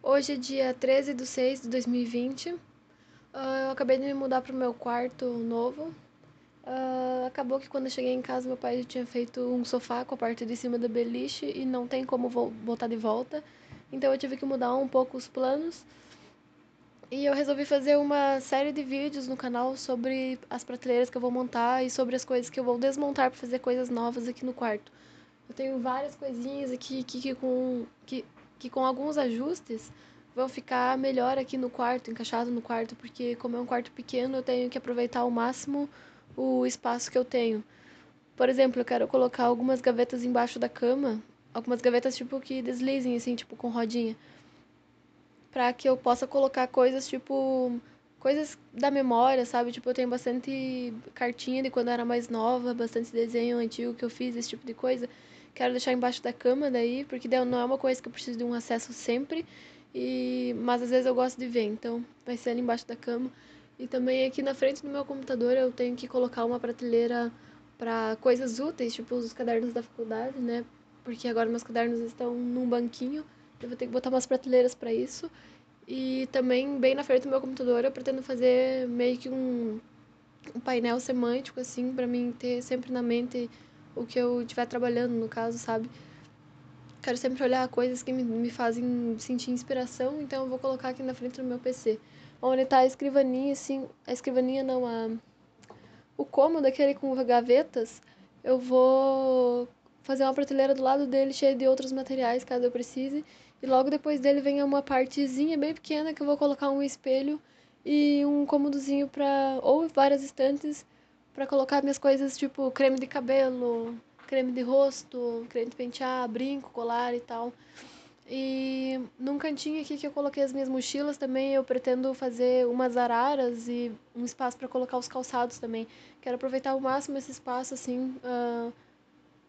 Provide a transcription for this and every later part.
Hoje é dia 13 de 6 de 2020. Uh, eu acabei de me mudar para o meu quarto novo. Uh, acabou que quando eu cheguei em casa, meu pai já tinha feito um sofá com a parte de cima da beliche e não tem como botar de volta. Então eu tive que mudar um pouco os planos. E eu resolvi fazer uma série de vídeos no canal sobre as prateleiras que eu vou montar e sobre as coisas que eu vou desmontar para fazer coisas novas aqui no quarto. Eu tenho várias coisinhas aqui que, que, com, que que com alguns ajustes vão ficar melhor aqui no quarto, encaixado no quarto, porque como é um quarto pequeno, eu tenho que aproveitar ao máximo o espaço que eu tenho. Por exemplo, eu quero colocar algumas gavetas embaixo da cama, algumas gavetas tipo que deslizem assim, tipo com rodinha, para que eu possa colocar coisas tipo coisas da memória, sabe? Tipo, eu tenho bastante cartinha de quando eu era mais nova, bastante desenho antigo que eu fiz, esse tipo de coisa. Quero deixar embaixo da cama daí, porque não é uma coisa que eu preciso de um acesso sempre. E mas às vezes eu gosto de ver, então vai ser ali embaixo da cama. E também aqui na frente do meu computador eu tenho que colocar uma prateleira para coisas úteis, tipo os cadernos da faculdade, né? Porque agora meus cadernos estão num banquinho, eu vou ter que botar umas prateleiras para isso. E também bem na frente do meu computador eu pretendo fazer meio que um, um painel semântico assim para mim ter sempre na mente o que eu estiver trabalhando, no caso, sabe? Quero sempre olhar coisas que me, me fazem sentir inspiração, então eu vou colocar aqui na frente do meu PC. Onde tá a escrivaninha, assim, a escrivaninha não, a... O cômodo, aquele com gavetas, eu vou fazer uma prateleira do lado dele cheia de outros materiais, caso eu precise. E logo depois dele vem uma partezinha bem pequena que eu vou colocar um espelho e um cômodozinho para ou várias estantes para colocar minhas coisas tipo creme de cabelo, creme de rosto, creme de pentear, brinco, colar e tal. E num cantinho aqui que eu coloquei as minhas mochilas também, eu pretendo fazer umas araras e um espaço para colocar os calçados também. Quero aproveitar ao máximo esse espaço assim, uh,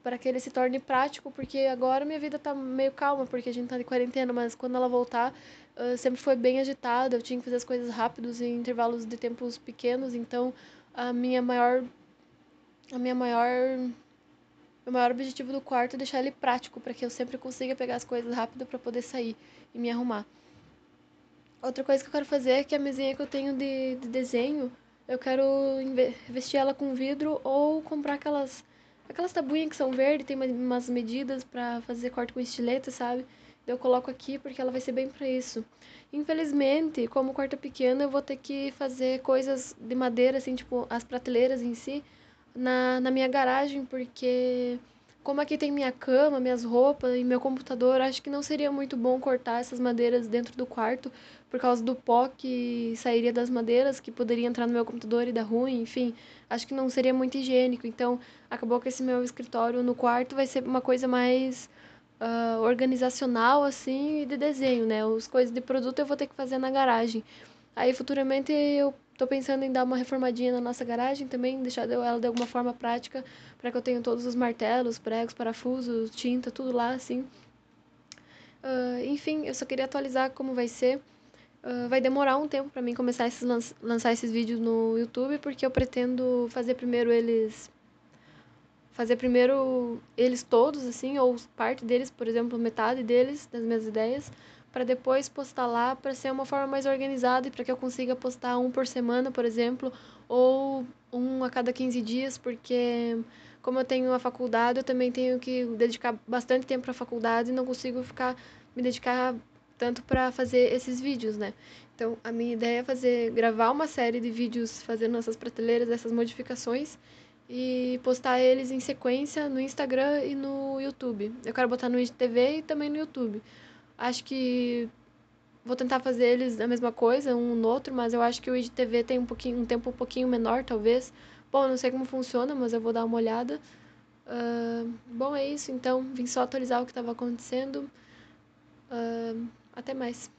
para que ele se torne prático, porque agora minha vida tá meio calma, porque a gente tá de quarentena, mas quando ela voltar, uh, sempre foi bem agitada, eu tinha que fazer as coisas rápidos em intervalos de tempos pequenos, então a minha maior a minha maior o maior objetivo do quarto é deixar ele prático para que eu sempre consiga pegar as coisas rápido para poder sair e me arrumar. Outra coisa que eu quero fazer é que a mesinha que eu tenho de, de desenho, eu quero vestir ela com vidro ou comprar aquelas aquelas tabuinhas que são verdes, tem umas medidas para fazer corte com estileta, sabe? Eu coloco aqui porque ela vai ser bem para isso. Infelizmente, como quarto é pequeno, eu vou ter que fazer coisas de madeira, assim, tipo as prateleiras em si, na, na minha garagem, porque como aqui tem minha cama, minhas roupas e meu computador, acho que não seria muito bom cortar essas madeiras dentro do quarto, por causa do pó que sairia das madeiras, que poderia entrar no meu computador e dar ruim, enfim, acho que não seria muito higiênico. Então, acabou que esse meu escritório no quarto vai ser uma coisa mais uh, organizacional, assim, e de desenho, né? As coisas de produto eu vou ter que fazer na garagem. Aí, futuramente, eu tô pensando em dar uma reformadinha na nossa garagem também, deixar ela de alguma forma prática, para que eu tenha todos os martelos, pregos, parafusos, tinta, tudo lá, assim. Uh, enfim, eu só queria atualizar como vai ser. Uh, vai demorar um tempo para mim começar a lan lançar esses vídeos no YouTube, porque eu pretendo fazer primeiro eles fazer primeiro eles todos, assim, ou parte deles, por exemplo, metade deles, das minhas ideias, para depois postar lá, para ser uma forma mais organizada e para que eu consiga postar um por semana, por exemplo, ou um a cada 15 dias, porque como eu tenho a faculdade, eu também tenho que dedicar bastante tempo para a faculdade e não consigo ficar me dedicar tanto para fazer esses vídeos, né? Então, a minha ideia é fazer gravar uma série de vídeos fazendo essas prateleiras, essas modificações e postar eles em sequência no Instagram e no YouTube. Eu quero botar no IGTV e também no YouTube. Acho que vou tentar fazer eles a mesma coisa, um no outro, mas eu acho que o IGTV tem um, pouquinho, um tempo um pouquinho menor, talvez. Bom, não sei como funciona, mas eu vou dar uma olhada. Uh, bom, é isso então. Vim só atualizar o que estava acontecendo. Uh, até mais.